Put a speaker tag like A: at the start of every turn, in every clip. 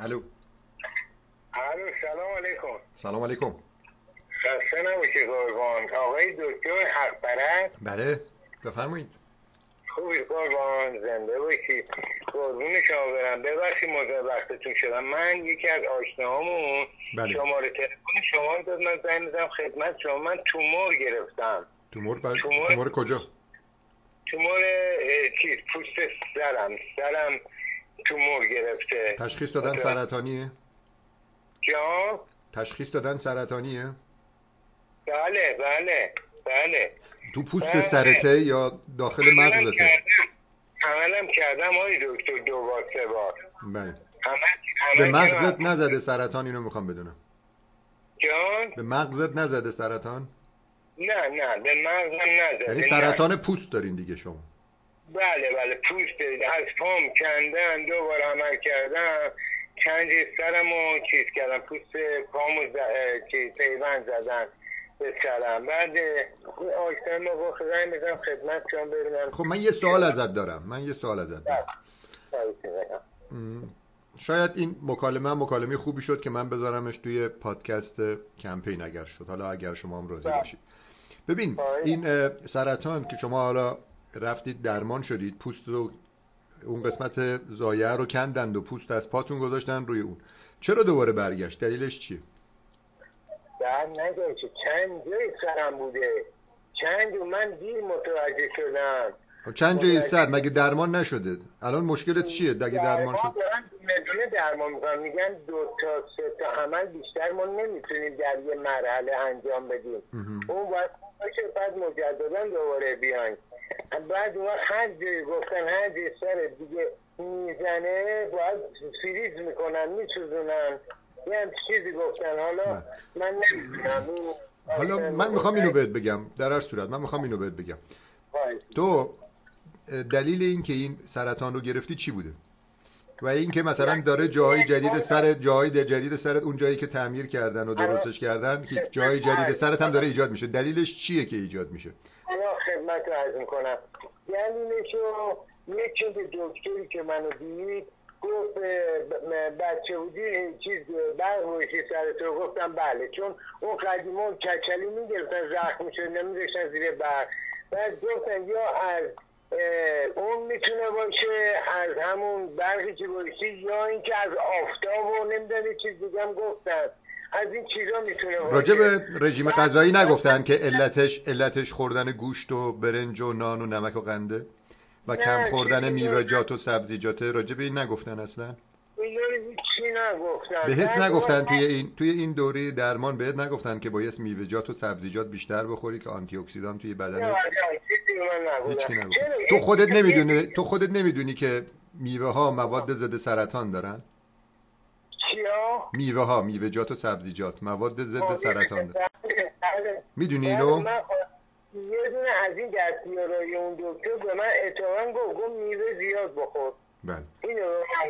A: الو.
B: الو سلام علیکم.
A: سلام علیکم.
B: خسته نباشی قربان. آقای دکتر حق پرست
A: بله بفرمایید.
B: خوبی قربان زنده باشی. قربون شما برم. ببخشید مزاحم وقتتون شدم. من یکی از آشناهامون
A: بله.
B: شماره تلفن شما رو داد. من زنگ زدم خدمت شما. من تومور گرفتم.
A: تومور بله.
B: تومور؟
A: تومور کجا؟
B: تومور چیز پوست سرم. سرم تومور گرفته.
A: تشخیص دادن سرطانیه؟
B: جان
A: تشخیص دادن سرطانیه؟
B: بله بله بله.
A: تو پوست
B: بله.
A: سرته یا داخل مغزته؟
B: کردم. عملم کردم آقای دکتر دو بار سه بار.
A: بله. به مغزت. نزده سرطان اینو می‌خوام بدونم.
B: جان؟
A: به مغزت نزده سرطان؟
B: نه نه به مغزم نزده.
A: یعنی
B: نه.
A: سرطان پوست دارین دیگه شما.
B: بله بله پوست از پام کندن دو بار عمل کردم چند جای سرم رو چیز کردم. پوست پامو ز... اه، چیز پیوند زدن. به سرم بعد آشتن ما با خدای میزم خدمت شما ببینم.
A: خب من یه سوال ازت دارم. من یه سوال ازت دارم. م، شاید این مکالمه مکالمه خوبی شد که من بذارمش توی پادکست کمپین اگر شد. حالا اگر شما هم راضی
B: بله.
A: باشید ببین
B: آره.
A: این سرطان که شما حالا رفتید درمان شدید پوست رو اون قسمت زایه رو کندند و پوست از پاتون گذاشتن روی اون. چرا دوباره برگشت؟ دلیلش چیه
B: در نگاشه چند جای سرم بوده. چند من دیر متوجه شدم.
A: خب چند جای سر مگه درمان نشده؟ الان مشکلت چیه؟ اگه درمان شد.
B: بدون درمان می‌کنن. میگن دو تا سه تا عمل بیشتر ما نمی‌تونیم در یه مرحله انجام بدیم. اون باید باشه بعد مجددا دوباره بیاین. بعد اون هر جایی گفتن هر جای سر دیگه می‌زنه باید فریز می‌کنن میسوزونن. یه همچین چیزی گفتن. حالا من نمی‌دونم.
A: حالا من می‌خوام اینو بهت بگم. در هر صورت من می‌خوام اینو بهت بگم. تو دلیل این که این سرطان رو گرفتی چی بوده؟ و این که مثلا داره جاهای جدید سر جاهای جدید سرت اون جایی که تعمیر کردن و درستش کردن که جای جدید سرت هم داره ایجاد میشه. دلیلش چیه که ایجاد میشه؟
B: خدمت رو عرض می‌کنم. دلیلشو یکی که دکتری که منو دید گفت بچه بودی چیز برق روشی سر تو. گفتم بله چون اون قدیما کچلی می‌گرفتن زخم می‌شد نمیذاشتن زیر برق. بعد گفتن یا از اون می‌تونه باشه از همون برقی که یا اینکه از آفتاب و نمی‌دونی چیز دیگه هم گفتن. از این چیزا می‌تونه باشه
A: راجع به رژیم غذایی نگفتن که علتش علتش خوردن گوشت و برنج و نان و نمک و قنده و کم خوردن میوه‌جات و سبزیجاته راجع به این نگفتن اصلا؟
B: هیچی نگفتن؟
A: بهت نگفتن توی این توی این دوره درمان بهت نگفتن که باید میوه‌جات و سبزیجات بیشتر بخوری که آنتی اکسیدان توی
B: چرا؟
A: تو خودت نمی‌دونی تو خودت نمی‌دونی که میوه ها مواد ضد سرطان دارن؟
B: چیا؟
A: میوه ها میوه‌جات و سبزیجات مواد ضد سرطان.
B: بله.
A: می‌دونی
B: بله،
A: اینو؟
B: یه دونه از این دستیارای اون دکتر به من اتفاقا گفت گفت میوه زیاد بخور.
A: بله.
B: اینو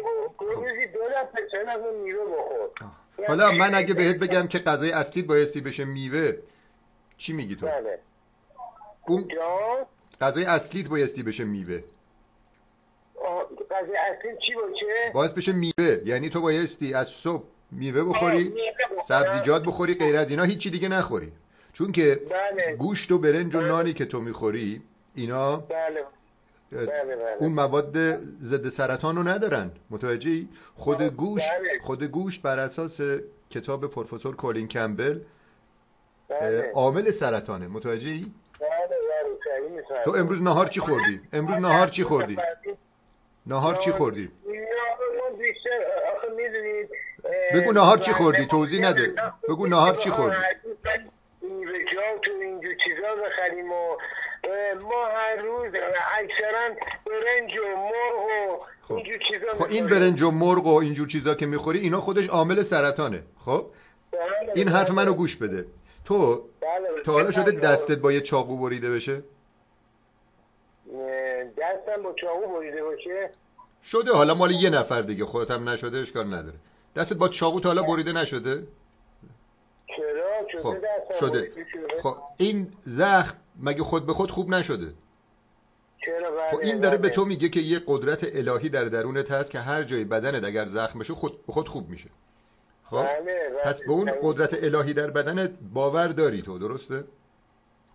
B: گفت. روزی دو دفعه سه دفعه میوه بخور.
A: آه. حالا من اگه بهت بگم که غذای اصلی بایستی بشه میوه چی میگی تو؟
B: بله.
A: اون غذای اصلیت بایستی بشه میوه.
B: قضیه اصلی چی باشه؟
A: باعث بشه میوه. یعنی تو بایستی از صبح میوه بخوری. سبزیجات بخوری غیر از اینا هیچی دیگه نخوری. چون که
B: بله.
A: گوشت و برنج و
B: بله.
A: نانی که تو می‌خوری اینا
B: بله. بله بله.
A: اون مواد ضد سرطان رو ندارن. متوجهی؟ خود. گوشت خود گوشت بر اساس کتاب پروفسور کولین کمبل عامل سرطانه. متوجهی. تو امروز نهار چی خوردی؟ امروز نهار چی خوردی؟ نهار چی خوردی بگو نهار چی خوردی؟ توضیح نده. بگو نهار چی خوردی؟
B: میوه‌جات و اینجور چیزا بخریم و ما هر روز اکثرا برنج و مرغ و
A: خب.
B: اینجور چیزا
A: خب این. برنج و مرغ و اینجور چیزا که می‌خوری اینا خودش عامل سرطانه خب
B: بله،
A: این حرف
B: بله.
A: منو گوش بده تو
B: بله،
A: تا حالا شده. دستت با یه چاقو بریده بشه
B: دستم با چاقو بریده باشه.
A: شده حالا مال یه نفر دیگه خودت هم نشده اشکال نداره. دستت با چاقو تا حالا بریده نشده؟
B: چرا؟ شده
A: خب
B: دستم
A: شده؟ خب این زخم مگه خود به خود خوب نشده؟
B: چرا؟ بله
A: خب این داره به
B: بله.
A: تو میگه که یه قدرت الهی در درونت هست که هر جای بدنت اگر زخم بشه خود به خود خوب میشه. خب
B: بله بله.
A: پس به اون قدرت الهی در بدنت باور داری تو درسته؟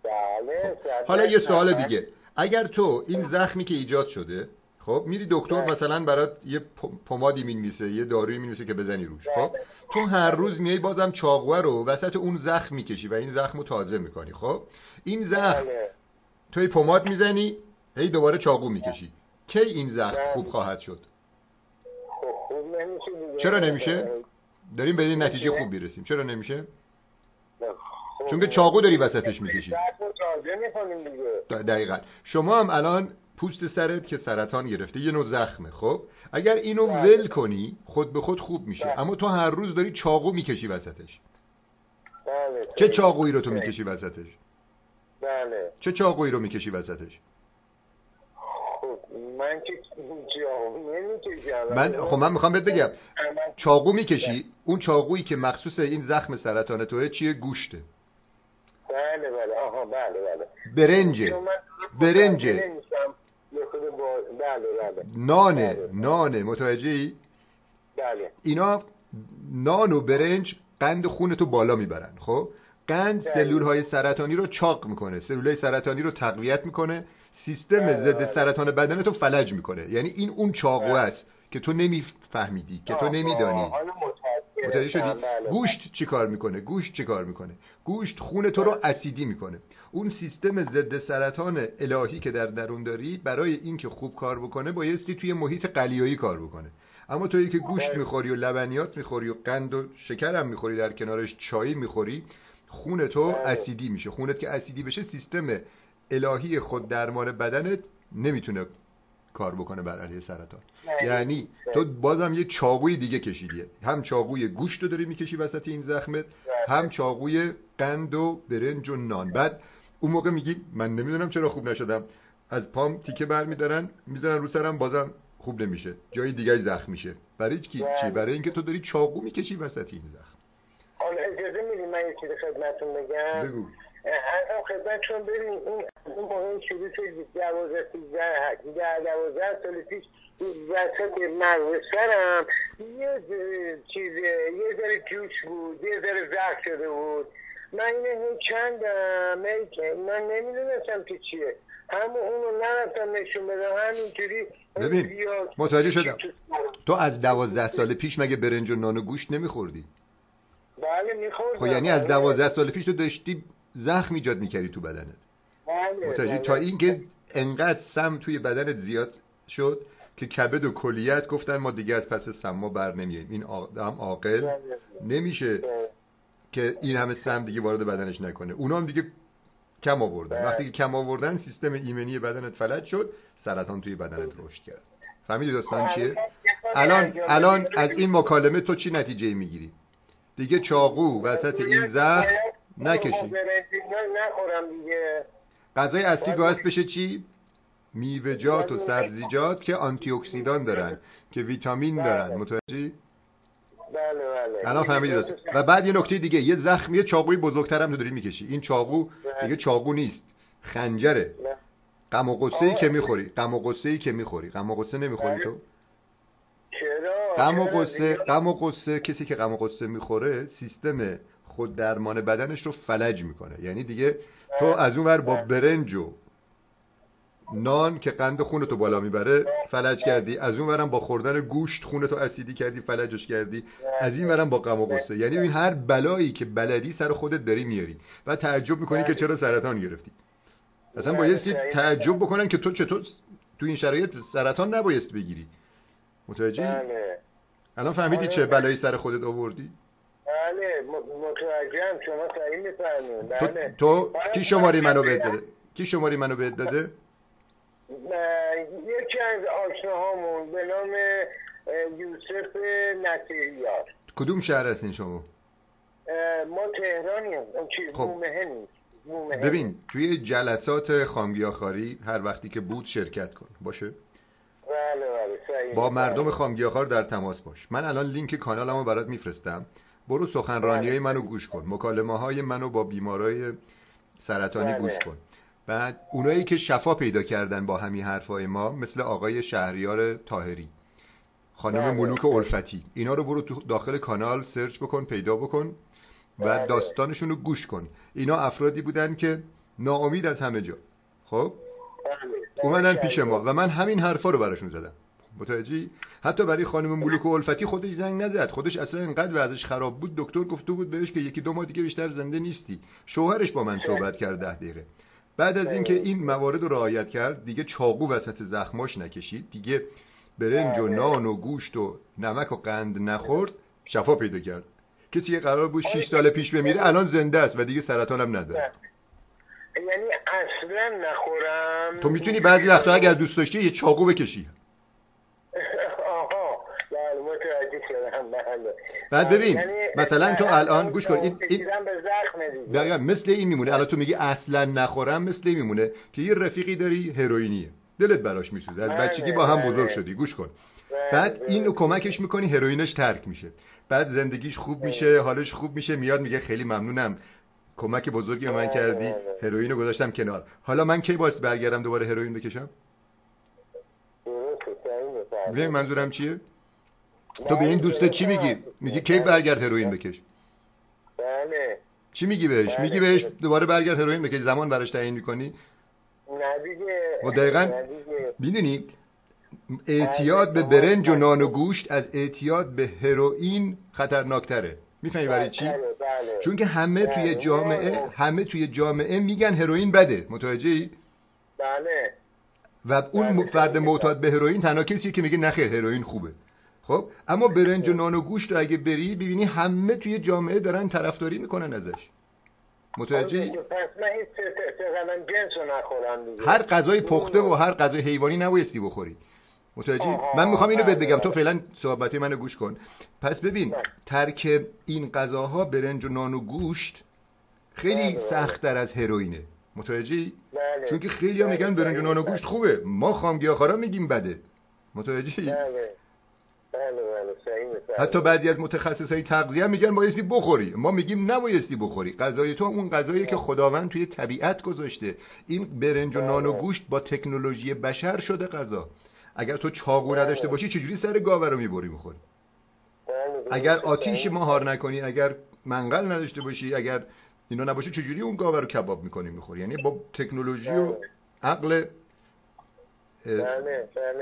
B: بله صد
A: حالا یه. سوال دیگه. اگر تو این زخمی که ایجاد شده خب میری دکتر
B: بله.
A: مثلا برات یه پمادی می‌نویسه یه دارویی می‌نویسه که بزنی روش خب
B: بله.
A: تو هر روز میای بازم چاقوه رو وسط اون زخم می‌کشی و این زخم رو تازه می‌کنی خب این زخم
B: بله.
A: توی پماد می‌زنی هی دوباره چاقو می‌کشی کی این زخم. خوب خواهد شد
B: خب خوب نمیشه دیگه
A: چرا نمیشه؟ داریم به این نتیجه خوب برسیم چرا نمیشه. چون که چاقو داری وسطش می‌کشی. دقیقا. شما هم الان پوست سرت که سرطان گرفته یه نوع زخمه خب؟ اگر اینو
B: بله.
A: ول کنی خود به خود خوب میشه.
B: بله.
A: اما تو هر روز داری چاقو می‌کشی وسطش.
B: بله
A: چه چاقویی رو تو می‌کشی وسطش؟
B: بله.
A: چه چاقویی رو می‌کشی وسطش؟
B: خب من که
A: من خب من می‌خوام بهت بگم. چاقو می‌کشی. اون چاقویی که مخصوص این زخم سرطان توه چیه؟ گوشته.
B: بله بله. آها بله بله. خود با... بله بله.
A: نانه
B: بله.
A: نانه. متوجهی
B: بله.
A: اینا نان و برنج قند خون تو بالا می‌برن خب؟ قند
B: بله.
A: سلول های سرطانی رو چاق می‌کنه. سلول های سرطانی رو تقویت می‌کنه. سیستم
B: بله،
A: ضد
B: بله.
A: سرطان بدن تو فلج می‌کنه. یعنی این اون چاقو
B: بله.
A: است که تو نمیفهمیدی که تو نمیدانی.
B: حالا متوجه
A: شدی. گوشت چی کار می‌کنه گوشت چی کار می‌کنه گوشت خون تو رو اسیدی می‌کنه اون سیستم ضد سرطان الهی که در درون داری برای اینکه خوب کار بکنه بایستی توی محیط قلیایی کار بکنه اما تویی که گوشت
B: بله.
A: می‌خوری و لبنیات می‌خوری و قند و شکر هم می‌خوری در کنارش چای می‌خوری خون تو
B: بله.
A: اسیدی میشه خونت که اسیدی بشه سیستم الهی خود درمان بدنت نمی‌تونه کار بکنه بر علیه سرطان. یعنی تو بازم یه چاقوی دیگه کشیدی. هم چاقوی گوشت رو داری می‌کشی وسط این زخمت هم چاقوی قند و برنج و نان. بعد اون موقع میگی من نمی‌دونم چرا خوب نشدم. از پام تیکه برمیدارن می‌ذارن رو سرم بازم خوب نمیشه. جای دیگه زخم میشه. برای چی. چی؟ برای اینکه تو داری چاقو می‌کشی وسط این زخم.
B: حالا اجازه می‌دید من یه چیزی خدمتتون بگم؟
A: بگو.
B: خدمت چون ببین اون اون موقع شروع شد دوازده سیزده در دوازده سال پیش وسط سرم یه چیز یه ذره جوش بود یه ذره زخم شده بود. من اینه که- من نمی‌دونستم که چیه. همون اونو نرفتم نشون بدم. همینجوری
A: ببین، متوجه شدم.
B: تو
A: از دوازده سال پیش مگه برنج و نان و گوشت نمیخوردی؟
B: بله میخوردم.
A: خب یعنی از دوازده سال پیش تو داشتی زخم ایجاد می‌کردی تو بدنت.
B: بله
A: متوجه
B: بله.
A: تا اینکه انقدر سم توی بدنت زیاد شد که کبد و کلیت گفتن ما دیگه از پس سما بر نمیاییم. این آدم عاقل
B: بله.
A: نمیشه. که این همه سم دیگه وارد بدنش نکنه. اونا هم دیگه کم آوردن. وقتی که کم آوردن سیستم ایمنی بدنت فلج شد سرطان توی بدنت رشد کرد. فهمیدی داستان چیه؟ الان الان از این مکالمه تو چی نتیجه می‌گیری؟ دیگه چاقو وسط این زخم نکشی.
B: نخورم دیگه.
A: غذای اصلی باعث بشه چی؟ میوه‌جات و سبزیجات که آنتی اکسیدان دارن که ویتامین دارن. متوجهی؟
B: بله بله.
A: الان و بعد یه نکته دیگه یه زخم یه چاقوی بزرگتر هم تو داری می‌کشی. این چاقو دیگه چاقو نیست. خنجره. غم و غصه ای که می‌خوری. غم و غصه ای که می‌خوری. غم و غصه نمی‌خوری تو؟
B: چرا؟
A: غم و
B: دیگه؟
A: غم و کسی که غم و غصه می‌خوره سیستم خود درمان بدنش رو فلج می‌کنه. یعنی دیگه تو از اون ور با برنج و نان که قند خونتو بالا می‌بره فلج کردی. از اون ورم با خوردن گوشت خونتو اسیدی کردی فلجش کردی. از این ورم با غم و غصه. یعنی این هر بلایی که بلدی سر خودت داری میاری و تعجب می‌کنی که چرا سرطان گرفتی. اصلا بایستی تعجب بکنن که تو چطور تو این شرایط سرطان نبایست بگیری. متوجهی؟
B: بله.
A: الان فهمیدی چه بلایی سر خودت آوردی؟
B: بله متوجهم شما صحیح میفرمایید بله
A: تو کی شماری منو. بهت داده؟ کی شماری منو بهت داده؟
B: یکی از آشناهامون به نام یوسف نصیریار
A: کدوم شهر هستین شما؟
B: ما تهرانیم
A: خب. ببین توی جلسات خامگیاخواری هر وقتی که بود شرکت کن باشه
B: بله بله
A: با. مردم خامگیاخوار در تماس باش من الان لینک کانالمو برات میفرستم برو سخنرانی های
B: بله.
A: منو گوش کن مکالمه های منو با بیمارای سرطانی
B: بله.
A: گوش کن بعد اونایی که شفا پیدا کردن با همین حرفای ما مثل آقای شهریار تاهری خانم
B: بله.
A: ملوک الفتی اینا رو برو تو داخل کانال سرچ بکن پیدا بکن و
B: بله.
A: داستانشون رو گوش کن اینا افرادی بودن که ناامید از همه جا خب
B: بله.
A: اومدن پیش ما و من همین حرفا رو براشون زدم متوجهی؟ حتی برای خانم ملوک الفتی خودش زنگ نزد. خودش اصلا اینقدر وضعش خراب بود دکتر گفته بود بهش که یکی دو ماه دیگه بیشتر زنده نیستی. شوهرش با من صحبت کرد ده دقیقه. بعد از اینکه این موارد رو رعایت کرد دیگه چاقو وسط زخماش نکشید. دیگه برنج و نان و گوشت و نمک و قند نخورد شفا پیدا کرد. کسی که قرار بود 6 سال پیش بمیره الان زنده است و دیگه سرطان هم نداره.
B: یعنی اصلا نخورم.
A: تو می‌تونی بعضی وقتا اگر دوست داشتی یه چاقو بکشی
B: آها بله متوجه شدم بله
A: بعد ببین،
B: یعنی
A: مثلا تو الان گوش کن، این- این-
B: به
A: مثل این میمونه. الان تو میگی اصلا نخورم مثل این میمونه که یه رفیقی داری هروئینیه. دلت براش میسوزه. از
B: بله،
A: بچگی با هم
B: بله.
A: بزرگ شدی. گوش کن.
B: بله،
A: بعد
B: بله.
A: اینو کمکش می‌کنی هروئینش ترک میشه. بعد زندگیش خوب میشه حالش خوب میشه میاد میگه خیلی ممنونم. کمک بزرگی به من
B: بله،
A: کردی.
B: بله.
A: هروئین رو گذاشتم کنار. حالا من کی باید برگردم دوباره هروئین بکشم؟
B: بله.
A: ببین منظورم چیه؟ تو به این دوست چی میگی؟ میگی کی برگرد هروئین بکش؟
B: بله.
A: چی میگی بهش؟
B: بله.
A: میگی بهش دوباره برگرد هروئین بکش زمان براش تعیین می‌کنی؟
B: نه دیگه.
A: و دقیقاً
B: نه دیگه.
A: می‌دونی اعتیاد به برنج و نان و گوشت از اعتیاد به هروئین خطرناکتره. می‌فهمی برای چی؟
B: بله، بله.
A: چون که همه توی
B: بله.
A: جامعه همه توی جامعه میگن هروئین بده. متوجهی
B: بله.
A: و اون
B: بله.
A: فرد معتاد به هروئین تنها کسیه که میگه نخیر هروئین خوبه. خب اما برنج و نان و گوشت رو اگه بری ببینی همه توی جامعه دارن طرفداری می‌کنن ازش.
B: نخورم دیگه.
A: هر غذای پخته و هر غذای حیوانی نبایستی بخوری. متوجه من می‌خوام اینو بهت
B: بله،
A: بگم. تو
B: بله.
A: فعلا صحبت منو گوش کن. پس ببین. ترک این غذاها برنج و نان و گوشت خیلی
B: بله، بله.
A: سختتر از هروئینه متوجهی؟
B: بله.
A: چون که خیلی ها میگن برنج و نان و. گوشت خوبه. ما خامگیاخارا میگیم بده. متوجهی؟ حتی بعضی از متخصصای تغذیه میگن بایستی بخوری ما میگیم نبایستی بخوری غذای تو اون غذایی که خداوند توی طبیعت گذاشته این برنج و نان و
B: بله.
A: گوشت با تکنولوژی بشر شده غذا اگر تو چاقو
B: بله.
A: نداشته باشی چجوری سر گاوه رو می‌بری می‌خوری
B: بله،
A: اگر آتیش. مهار نکنی اگر منقل نداشته باشی اگر اینا نباشه چجوری اون گاوه رو کباب می‌کنی می‌خوری یعنی با تکنولوژی و
B: بله.
A: عقل
B: بله بله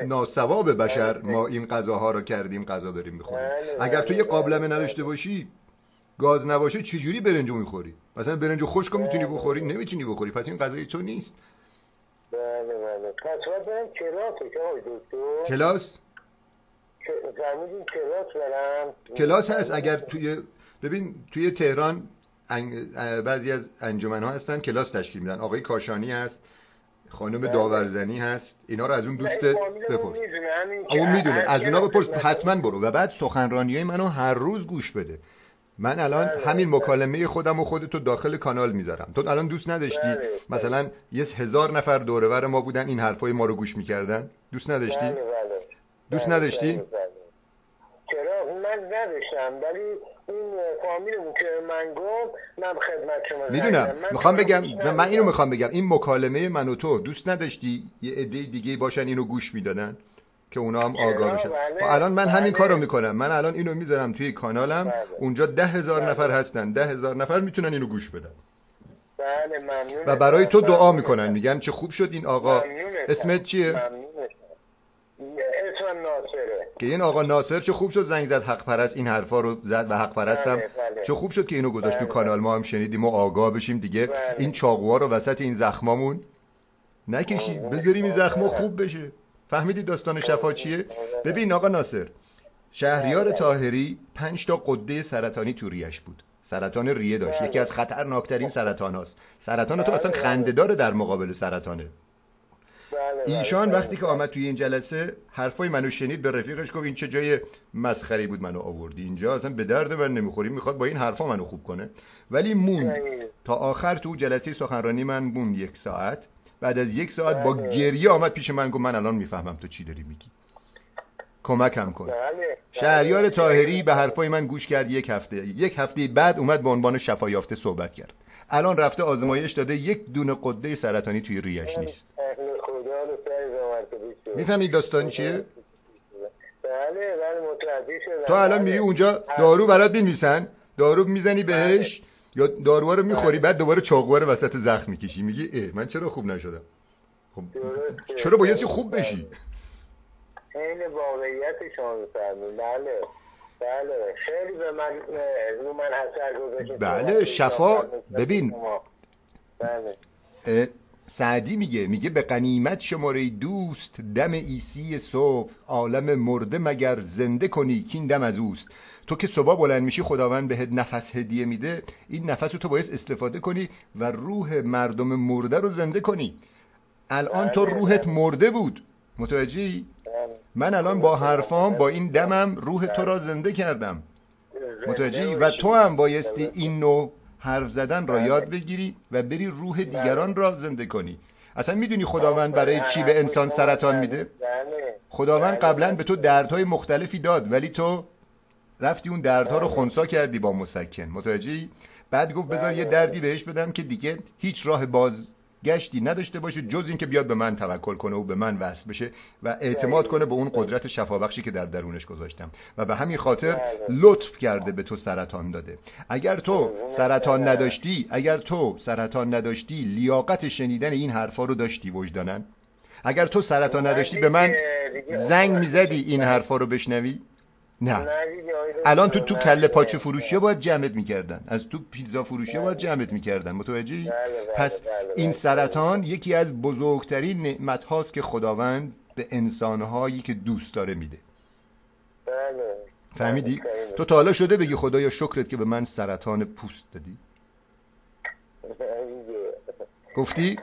A: ناسواب بشر
B: بله.
A: ما این غذاها رو کردیم غذا داریم می‌خوریم.
B: بله،
A: اگر تو
B: بله،
A: یه قابلمه
B: بله.
A: نداشته باشی گاز نباشه چجوری برنجو می‌خوری؟ مثلا برنجو خشکو می‌تونی
B: بله.
A: بخوری؟ نمی‌تونی بخوری پس این غذای تو نیست.
B: بله بله. پس برم کلاس دکتر.
A: کلاس؟
B: کلاس برم.
A: کلاس هست. اگر توی ببین توی تهران انگ- بعضی از انجمن ها هستن کلاس تشکیل میدن. آقای کاشانی هست. خانم
B: بله.
A: داورزنی هست. اینا رو از اون دوست بپرس اون می‌دونه از اونا بپرس حتما برو. و بعد سخنرانی های منو هر روز گوش بده. من الان
B: بله،
A: همین
B: بله.
A: مکالمه خودم و خودتو داخل کانال می‌ذارم. تو الان دوست نداشتی. مثلا یه هزار نفر دورور ما بودن این حرفای ما رو گوش می‌کردن. دوست نداشتی؟ دوست نداشتی؟
B: چرا؟ من نداشتم ولی فامیلمون که من گفت من خدمت شما
A: می‌دونم می‌خوام بگم من اینو. می‌خوام بگم این مکالمه من و تو دوست نداشتی یه عده دیگه باشن اینو گوش می‌دادن که اونا هم؟ آگاه بشن
B: بله،
A: خب الان من همین
B: بله.
A: کارو می‌کنم من الان اینو می‌ذارم توی کانالم
B: بله.
A: اونجا ده هزار. نفر هستن ده هزار نفر می‌تونن اینو گوش بدن
B: بله
A: و برای تو دعا. می‌کنن میگن چه خوب شد این آقا. اسمت چیه
B: ممنونم. ناصره
A: که این آقا ناصر چه خوب شد زنگ زد حق پرست این حرفا رو زد و حق پرستم
B: بله، بله.
A: چه خوب شد که اینو گذاشت تو
B: بله.
A: کانال ما هم شنیدیم و آگاه بشیم دیگه
B: بله.
A: این چاقوها رو وسط این زخمامون نکشی
B: بله.
A: بذاریم این زخما. خوب بشه فهمیدی داستان شفا چیه. ببین آقا ناصر شهریار. تاهری پنج تا قده سرطانی تو ریش بود سرطان ریه داشت. یکی از خطرناکترین سرطان هاست سرطان تو اصلا
B: بله.
A: خنده‌دار در مقابل سرطانه ایشان
B: بله.
A: وقتی که آمد توی این جلسه حرفای منو شنید به رفیقش گفت این چه جای مسخری بود منو آوردی اینجا اصلا به درد من نمی‌خوری می‌خواد با این حرفا منو خوب کنه. ولی موند.
B: صحیح.
A: تا آخر تو جلسه سخنرانی من موند یک ساعت. بعد از یک ساعت با
B: بله.
A: گریه آمد پیش من گفت من الان می‌فهمم تو چی داری میگی. کمکم کن.
B: بله
A: شهریار
B: بله.
A: تاهری به حرفای من گوش کرد یک هفته. یک هفته بعد اومد به عنوان شفا یافته صحبت کرد. الان رفته آزمایش داده یک دونه قده سرطانی توی ریش نیست. می‌فهمی داستان چیه؟
B: بله بله متوجه شدم.
A: تو الان میری
B: بله.
A: اونجا دارو برات بنویسن دارو می‌زنی بهش یا داروها رو می‌خوری بعد دوباره چاقوها رو وسط زخم می‌کشی. میگی اه من چرا خوب نشدم؟ خب. چرا بایستی خوب بشی؟
B: عین واقعیت شما میفرمایید بله. بله. خیلی به من رو من اثر گذاشت.
A: بله، شفا. ببین.
B: بله.
A: سعدی میگه میگه به قنیمت شماره دوست دم ایسی صبح عالم مرده مگر زنده کنی که این دم از اوست. تو که صبح بلند میشی خداوند بهت نفس هدیه میده این نفس رو تو باید استفاده کنی و روح مردم مرده رو زنده کنی. الان تو
B: بله،
A: روحت
B: بله.
A: مرده بود. متوجهی؟
B: بله.
A: من الان با حرفام با این دمم روح تو را زنده کردم. متوجهی؟ و. تو هم بایستی این نوع حرف زدن را
B: بله.
A: یاد بگیری و بری روح دیگران را زنده کنی اصلا می‌دونی خداوند برای چی به انسان سرطان میده
B: بله.
A: خداوند
B: بله.
A: قبلا به تو دردهای مختلفی داد ولی تو رفتی اون دردها رو خونسا کردی با مسکن متوجهی بعد گفت بذار یه
B: بله.
A: دردی بهش بدم که دیگه هیچ راه بازگشتی نداشته باشه جز اینکه بیاد به من توکل کنه و به من وصل بشه و اعتماد کنه به اون قدرت شفابخشی که در درونش گذاشتم. و به همین خاطر
B: بله.
A: لطف کرده به تو سرطان داده. اگر تو سرطان نداشتی اگر تو سرطان نداشتی لیاقت شنیدن این حرفا رو داشتی وجدانن اگر تو سرطان نداشتی به من زنگ می‌زدی این حرفا رو بشنوی؟ نه. الان تو تو. کله پاچه فروشی باید جمعت می‌کردن. از تو پیتزا فروشی باید جمعت می‌کردن. متوجهی؟
B: بله، بله،
A: پس
B: بله،
A: این
B: بله.
A: سرطان یکی از بزرگترین نعمت هاست که خداوند به انسانهایی که دوست داره میده.
B: بله.
A: فهمیدی؟
B: بله،
A: تو تا حالا شده بگی خدایا شکرت که به من سرطان پوست دادی. گفتی؟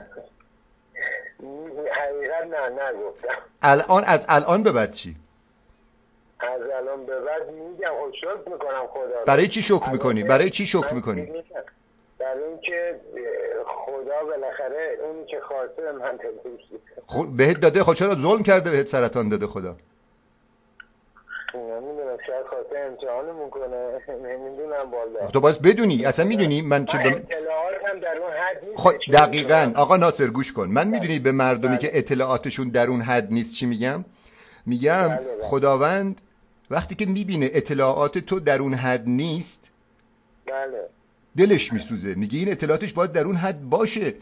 B: حقیقت نه نگفتم.
A: الان از الان به بعد چی؟
B: از الان به بعد میگم خب شکر می‌کنم خدا رو.
A: برای چی شکر می‌کنی؟ برای چی شکر می‌کنی؟
B: برای اینکه خدا بالاخره اونی که خواسته به من داده
A: خب بهت داده خب چرا ظلم کرده بهت سرطان داده خدا؟
B: نمی‌دونم شاید خواسته امتحانمون کنه. نمی‌دونم بالا
A: تو باید بدونی. اصلا می‌دونی من چه
B: من
A: به...
B: اطلاعات هم در اون حد نیست.
A: خب دقیقا. آقا ناصر گوش کن. من می‌دونی به مردمی
B: بله.
A: که اطلاعاتشون در اون حد نیست چی میگم؟ میگم
B: بله، بله.
A: خداوند وقتی که می‌بینه اطلاعات تو در اون حد نیست
B: بله.
A: دلش میسوزه. میگه این اطلاعاتش باید در اون حد باشه.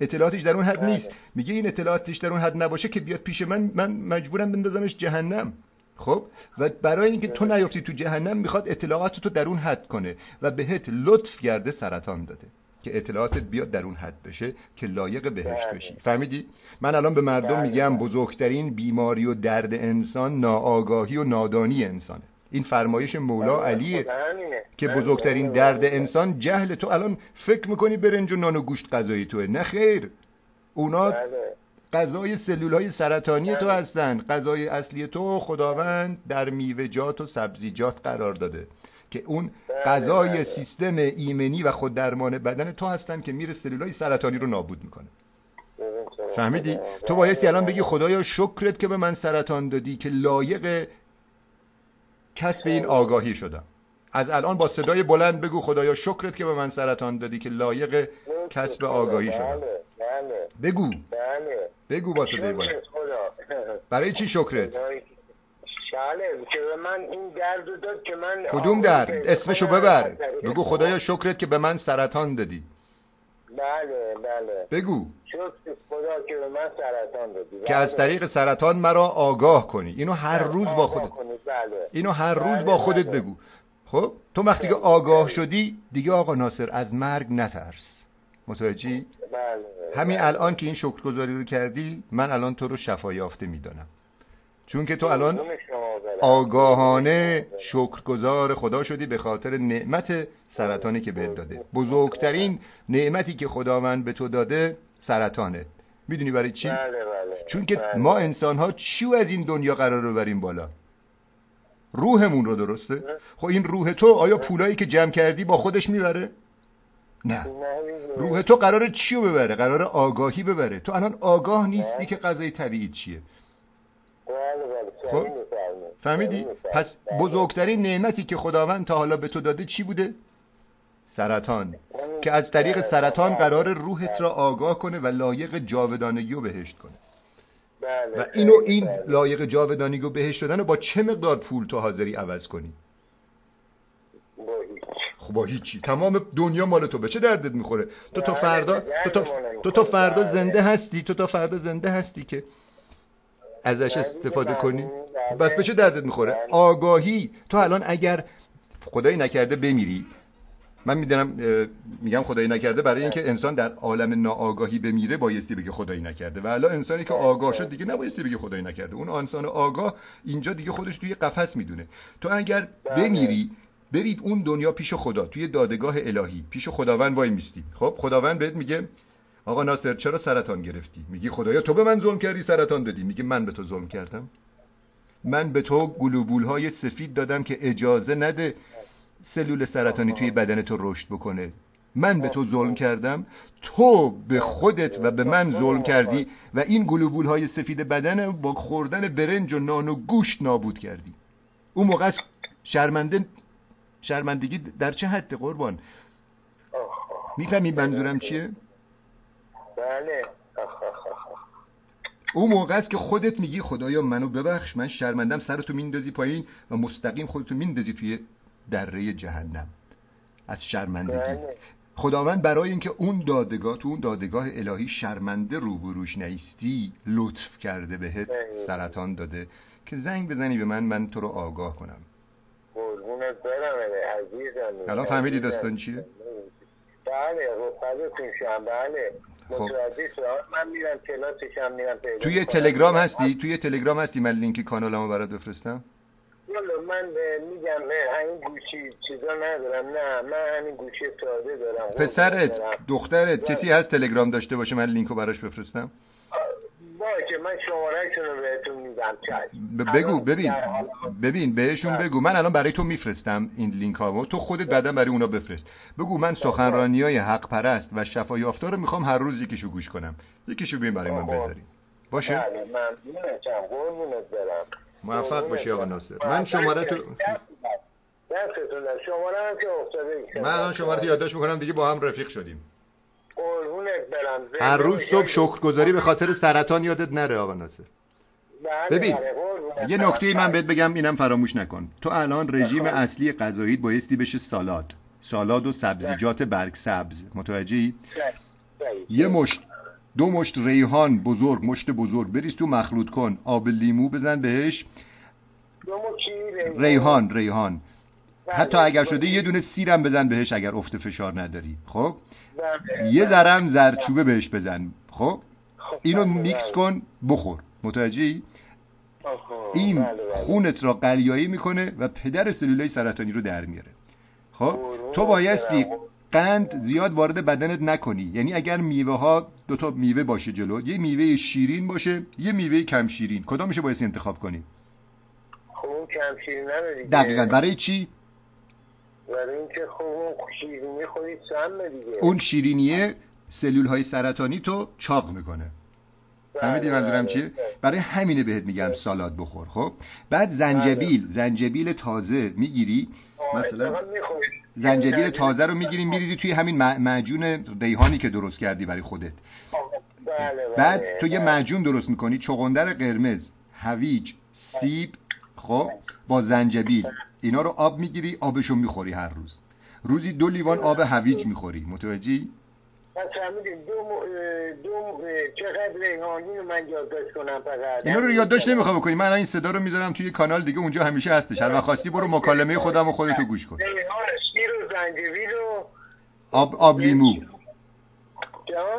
A: اطلاعاتش در اون حد
B: بله.
A: نیست. میگه این اطلاعاتش در اون حد نباشه که بیاد پیش من من مجبورم بندازمش جهنم. خب؟ و برای اینکه تو نیفتی تو جهنم می‌خواد اطلاعات تو در اون حد کنه و بهت لطف کرده سرطان داده. که اطلاعاتت بیاد در اون حد بشه که لایق بهشت
B: بله.
A: بشی فهمیدی من الان به مردم
B: بله،
A: میگم
B: بله.
A: بزرگترین بیماری و درد انسان ناآگاهی و نادانی انسانه این فرمایش مولا علیه. که بزرگترین درد. انسان جهل تو الان فکر می‌کنی برنج و نان و گوشت غذای توه نه خیر اونا غذای سلول های سرطانی تو. هستن غذای اصلی تو خداوند در میوه‌جات و سبزیجات قرار داده که اون
B: بله،
A: غذای
B: بله.
A: سیستم ایمنی و خود درمان بدن تو هستن که میره سلول های سرطانی رو نابود می‌کنه. فهمیدی؟ تو بایستی الان بگی خدایا شکرت که به من سرطان دادی که لایق کسب این آگاهی شدم. از الان با صدای بلند بگو خدایا شکرت که به من سرطان دادی که لایق کسب آگاهی شدم.
B: بله بله.
A: بگو.
B: بله.
A: بگو با صدای بلند. برای چی شکرت؟
B: بله که به من این درد داد که من
A: کدوم درد؟ اسمشو. ببر. بگو خدایا شکرت که به من سرطان دادی.
B: بله بله.
A: بگو.
B: شکر خدا که به من سرطان دادی.
A: که از
B: بله.
A: طریق سرطان مرا آگاه کنی. اینو هر روز با خودت.
B: بله.
A: اینو هر روز
B: بله،
A: با خودت
B: بله.
A: بگو. خب؟ تو وقتی که آگاه شدی دیگه آقا ناصر از مرگ نترس. متوجهی؟
B: بله
A: همین
B: بله.
A: الان که این شکرگزاری رو کردی من الان تو رو شفا یافته می‌دانم. چون که تو الان
B: برم.
A: آگاهانه شکرگزار خدا شدی به خاطر نعمت سرطانی که بهت داده. بزرگترین نعمتی که خداوند به تو داده سرطانه می‌دونی برای چی؟
B: بله بله
A: چون که
B: بله.
A: ما انسان ها چیو از این دنیا قرار ببریم بالا؟ روحمون رو درسته؟ خب این روح تو آیا پولایی که جمع کردی با خودش می‌بره؟ نه. روح. تو قرار چیو ببره؟ قرار آگاهی ببره. تو الان آگاه نیستی که غذای طبیعی چیه.
B: بله بله
A: خب؟
B: صحیح می‌فرمایید.
A: فهمیدی پس
B: می‌فرمایید.
A: بزرگترین نعمتی که خداوند تا حالا به تو داده چی بوده سرطان
B: بله.
A: که از طریق سرطان قرار روحت را آگاه کنه و لایق جاودانگی رو بهشت کنه
B: بله
A: و اینو این لایق جاودانگی رو بهشت شدن رو با چه مقدار پول تو حاضری عوض کنی. خب با هیچی تمام دنیا مال تو به چه دردت می‌خوره تو تا
B: بله،
A: فردا تو تا, تو تا. فردا
B: بله.
A: زنده هستی تو تا فردا زنده هستی که ازش
B: بله،
A: استفاده کنی. بس به چه دردت می‌خوره. آگاهی. تو الان اگر خدایی نکرده بمیری. من می‌دونم میگم خدایی نکرده برای اینکه انسان در عالم ناآگاهی بمیره بایستی بگه خدایی نکرده. و الان انسانی که آگاه شد دیگه نبایستی بگه خدایی نکرده. اون انسان آگاه اینجا دیگه خودش توی قفس می‌دونه. تو اگر
B: بله.
A: بمیری برید اون دنیا پیش خدا توی دادگاه الهی. پیش خداوند وای میستی. خب خداوند بهت میگه آقا ناصر چرا سرطان گرفتی؟ میگی خدایا تو به من ظلم کردی سرطان دادی. میگه من به تو ظلم کردم. من به تو گلوبول های سفید دادم که اجازه نده سلول سرطانی توی بدن تو رشد بکنه. من به تو ظلم کردم تو به خودت و به من ظلم کردی و این گلوبول های سفید بدن با خوردن برنج و نان و گوشت نابود کردی. اون موقع شرمنده شرمندگی در چه حد قربان. می‌فهمی منظورم چیه؟
B: بله آخ، آخ، آخ، آخ.
A: اون موقع است که خودت میگی خدایا منو ببخش من شرمندم سرتو میندازی پایین و مستقیم خودتو میندازی توی دره جهنم از شرمندگی
B: بله.
A: خداوند برای اینکه اون دادگاه تو اون دادگاه الهی شرمنده روبروش نیستی لطف کرده بهت
B: بله.
A: سرطان داده که زنگ بزنی به من من تو رو آگاه کنم
B: قربونت برم عزیزم
A: الان فهمیدی. داستان چیه؟
B: بله رفقتون شم بله. متوجه شدم من میرم کلاسش هم میرم پیدا
A: توی
B: می‌کنم.
A: تلگرام هستی؟ توی تلگرام هستی من لینک کانالمو برات بفرستم؟
B: والا من میگم همین گوشی چیزا ندارم. نه من همین گوشی ساده دارم.
A: پسرت. دخترت کسی هست تلگرام داشته باشه من لینکو براش بفرستم؟
B: باشه من شمارهشون رو بهتون میدم
A: بگو ببین. ببین بهشون
B: بله.
A: بگو. من الان برای تو میفرستم این لینک ها تو خودت بعدا برای اونا بفرست. بگو من سخنرانی های حق پرست و شفا یافتا رو می‌خوام هر روز یکیشو گوش کنم. یکیشو بیم برای من
B: آها.
A: بذاری باشه؟
B: بله
A: موفق باشی آقا. ناصر. من شماره تو من الان شماره تو یادداشت می‌کنم دیگه با هم رفیق شدیم.
B: قربونت برم
A: هر روز صبح شکرگزاری به خاطر سرطان یادت نره آقا ناصر.
B: بله،
A: ببین،
B: بله،
A: یه. نکته من بهت بگم اینم فراموش نکن. تو الان رژیم
B: بله.
A: اصلی غذاییت بایستی بشه سالاد. سالاد و سبزیجات برگ سبز. متوجهی. یه مشت دو مشت ریحان بزرگ مشت بزرگ. بریز تو مخلوط کن. آب لیمو بزن بهش. ریحان ریحان.
B: بله،
A: حتی اگر شده یه دونه سیرم بزن بهش اگر افت فشار نداری. خب؟
B: بله.
A: یه ذرم زردچوبه بهش بزن. خب؟
B: خب،
A: اینو
B: بله،
A: میکس
B: بله.
A: کن بخور. متوجهی؟ این
B: بله،.
A: خونت را قلیایی می‌کنه و پدر سلولای سرطانی رو در میاره. خب؟ تو بایستی. قند زیاد وارد بدنت نکنی. یعنی اگر میوه ها دو تا میوه باشه جلو یه میوه شیرین باشه یه میوه کم شیرین کدام میشه بایستی انتخاب کنی؟
B: خب کم شیرینه دیگه
A: دقیقا. برای چی؟
B: برای اینکه خب اون شیرینی خودی سمه دیگه.
A: اون شیرینیه سلول های سرطانی تو چاق می‌کنه. فهمیدی
B: بله،
A: منظورم
B: بله.
A: چیه؟ برای همینه بهت میگم سالاد بخور خب؟ بعد زنجبیل زنجبیل تازه می‌گیری مثلا. زنجبیل تازه رو می‌گیری میریزی توی همین مع- معجون ریحانی که درست کردی برای خودت.
B: بله، بله.
A: بعد تو یه
B: بله.
A: معجون درست می‌کنی چغندر قرمز هویج سیب خب؟ با زنجبیل. اینا رو آب می‌گیری آبشو می‌خوری هر روز. روزی دو لیوان آب هویج می‌خوری. متوجهی؟
B: پس دو, م... دو چقدر من یادداشت کنم فقط.
A: اینا رو یادداشت نمی‌خوام بکنی. من این صدا رو می‌ذارم توی کانال دیگه اونجا همیشه هستش. هر وقت خواستی برو مکالمه خودم و خودتو گوش کن.
B: شیر و زنجبیل و
A: آب آب لیمو.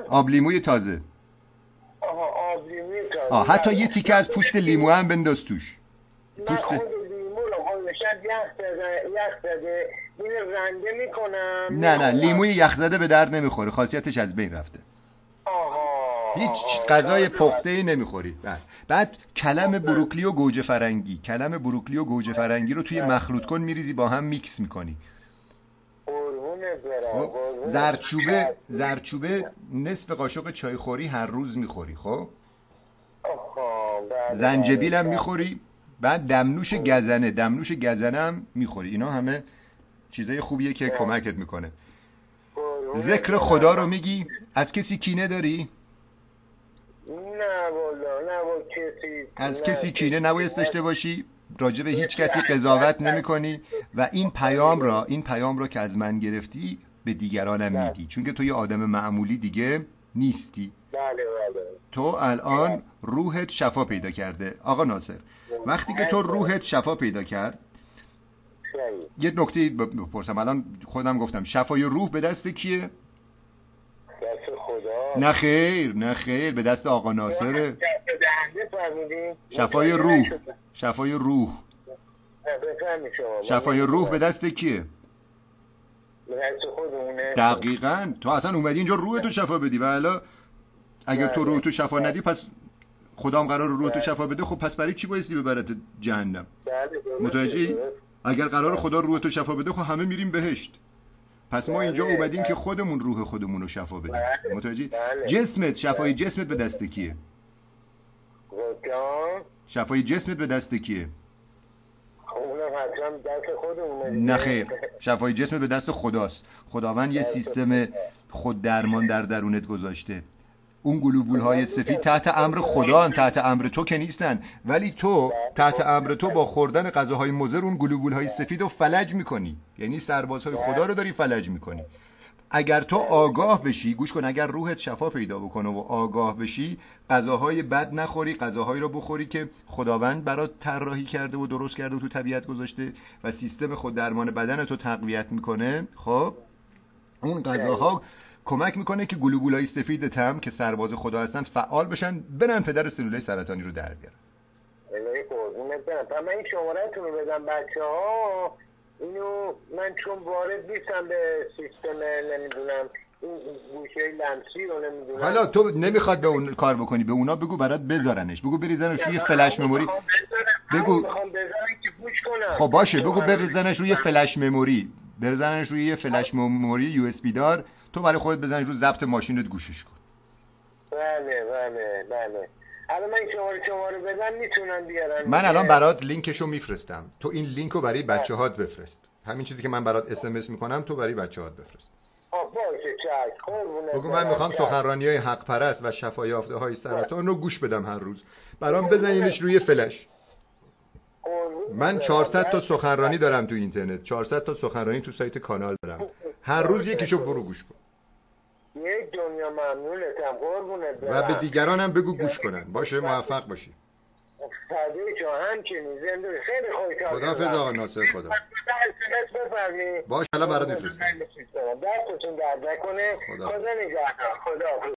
A: آب لیموی تازه.
B: آها آب لیموی تازه.
A: آه حتی
B: بله.
A: یه تیکه از پوست لیمو هم بنداز توش. پوست-
B: خودشت یخ زده یخ زده رنده می‌کنم.
A: نه نه لیموی یخ زده به درد نمی‌خوره. خاصیتش از بین رفته.
B: آها.
A: هیچ. غذای. پخته ای نمی‌خوری. بعد بعد کلم بروکلی و گوجه فرنگی. کلم بروکلی و گوجه فرنگی رو توی مخلوط کن میریزی با هم میکس می‌کنی. خب. زرچوبه زرچوبه نصف قاشق چای خوری هر روز می‌خوری خب؟
B: آها، بله،
A: زنجبیل هم
B: بله.
A: می‌خوری. بعد دمنوش گزنه. دمنوش گزنه هم می‌خوری. اینا همه چیزای خوبیه که. کمکت می‌کنه. ذکر خدا رو میگی؟ از کسی کینه داری؟
B: نه والا نه با کسی.
A: از کسی کینه نباید داشته باشی؟ راجع به هیچ کسی قضاوت نمی کنی و این پیام را این پیام را که از من گرفتی به دیگرانم میدی. چون که تو یه آدم معمولی دیگه نیستی.
B: بله بله.
A: تو الان روحت شفا پیدا کرده. آقا ناصر وقتی که تو روحت شفا پیدا کرد. یه نکته بپرسم. الان خودم گفتم شفای روح به دست کیه؟
B: دست خدا.
A: نه خیر نه خیر به دست آقا ناصره شفای روح. شفای روح. شفای روح به دست کیه؟
B: خودمونه.
A: دقیقا. تو اصلا اومدی اینجا روح تو شفا بدی. و حالا اگر تو روح تو شفا ندی پس خدام قرار روح تو شفا بده. خب پس برای چی بایستی ببرت جهنم؟
B: بله،
A: متوجهی. اگر قرار خدا روح تو شفا بده خب همه میریم بهشت. پس ما اینجا
B: بله،
A: اومدیم
B: بله.
A: که خودمون روح خودمون رو شفا بدیم.
B: بله،
A: متوجهی؟
B: بله.
A: جسمت شفای جسمت به دست کیه؟ شفای جسمت به دست کیه؟
B: خب اونم حتما دست خودمونه دیگه.
A: نه خیر. شفای جسمت به دست خداست. خداوند یه سیستم خود درمان در درونت گذاشته. اون گلوبول های سفید تحت امر خدا تحت امر تو که نیستن. ولی تو تحت امر تو با خوردن غذاهای مضر اون گلوبول های سفید رو فلج می‌کنی. یعنی سربازهای خدا رو داری فلج می‌کنی. اگر تو آگاه بشی گوش کن اگر روحت شفا پیدا بکنه و آگاه بشی غذاهای بد نخوری غذاهایی رو بخوری که خداوند برات طراحی کرده و درست کرده و تو طبیعت گذاشته و سیستم خود درمان بدن تو تقویت می‌کنه خب؟ اون غذاها کمک می‌کنه که گلوبولای سفید تم که سرباز خدا هستن فعال بشن برن پدر سلولای سرطانی رو در بیارن.
B: الهی قربونت برم من این شمارهتون رو بدم بچه ها اینو من چون وارد نیستم به سیستم نمی‌دونم این گوشی لمسی رو نمی‌دونم.
A: حالا تو نمی‌خواد به اون کار بکنی به اونا بگو برات بذارنش. بگو بریزنش روی flash memory. بگو. خب باشه بگو بریزنش روی flash memory. بریزنش روی یه flash memory USB دار. تو برای خودت بزنش رو ضبط ماشینت گوشش کن.
B: بله بله بله. الان من شماره شماره بدم می‌تونن بیارن.
A: من الان برات لینکشو میفرستم. تو این لینک رو برای بچه هات بفرست. همین چیزی که من برات SMS می‌کنم تو برای بچه هات بفرست
B: باشه
A: بگو من می‌خوام. سخنرانی های حق پرست و شفا یافته های سرطان رو گوش بدم هر روز. برام بزنینش روی فلش. من
B: برم.
A: 400 تا سخنرانی دارم تو اینترنت. 400 تا سخنرانی تو سایت کانال دارم. هر روز یکیشو برو گوش کن.
B: یک دنیا ممنونتم قربونت
A: و به دیگرانم بگو گوش کنن. باشه موفق باشی.
B: فدای تو همچنین زنده خیلی خوشحال
A: خداحافظ
B: شدم.
A: آقا ناصر خدا. باش الان برات میفرستم
B: دستتون درد نکنه
A: خدا.
B: خدا نگهدار. خدا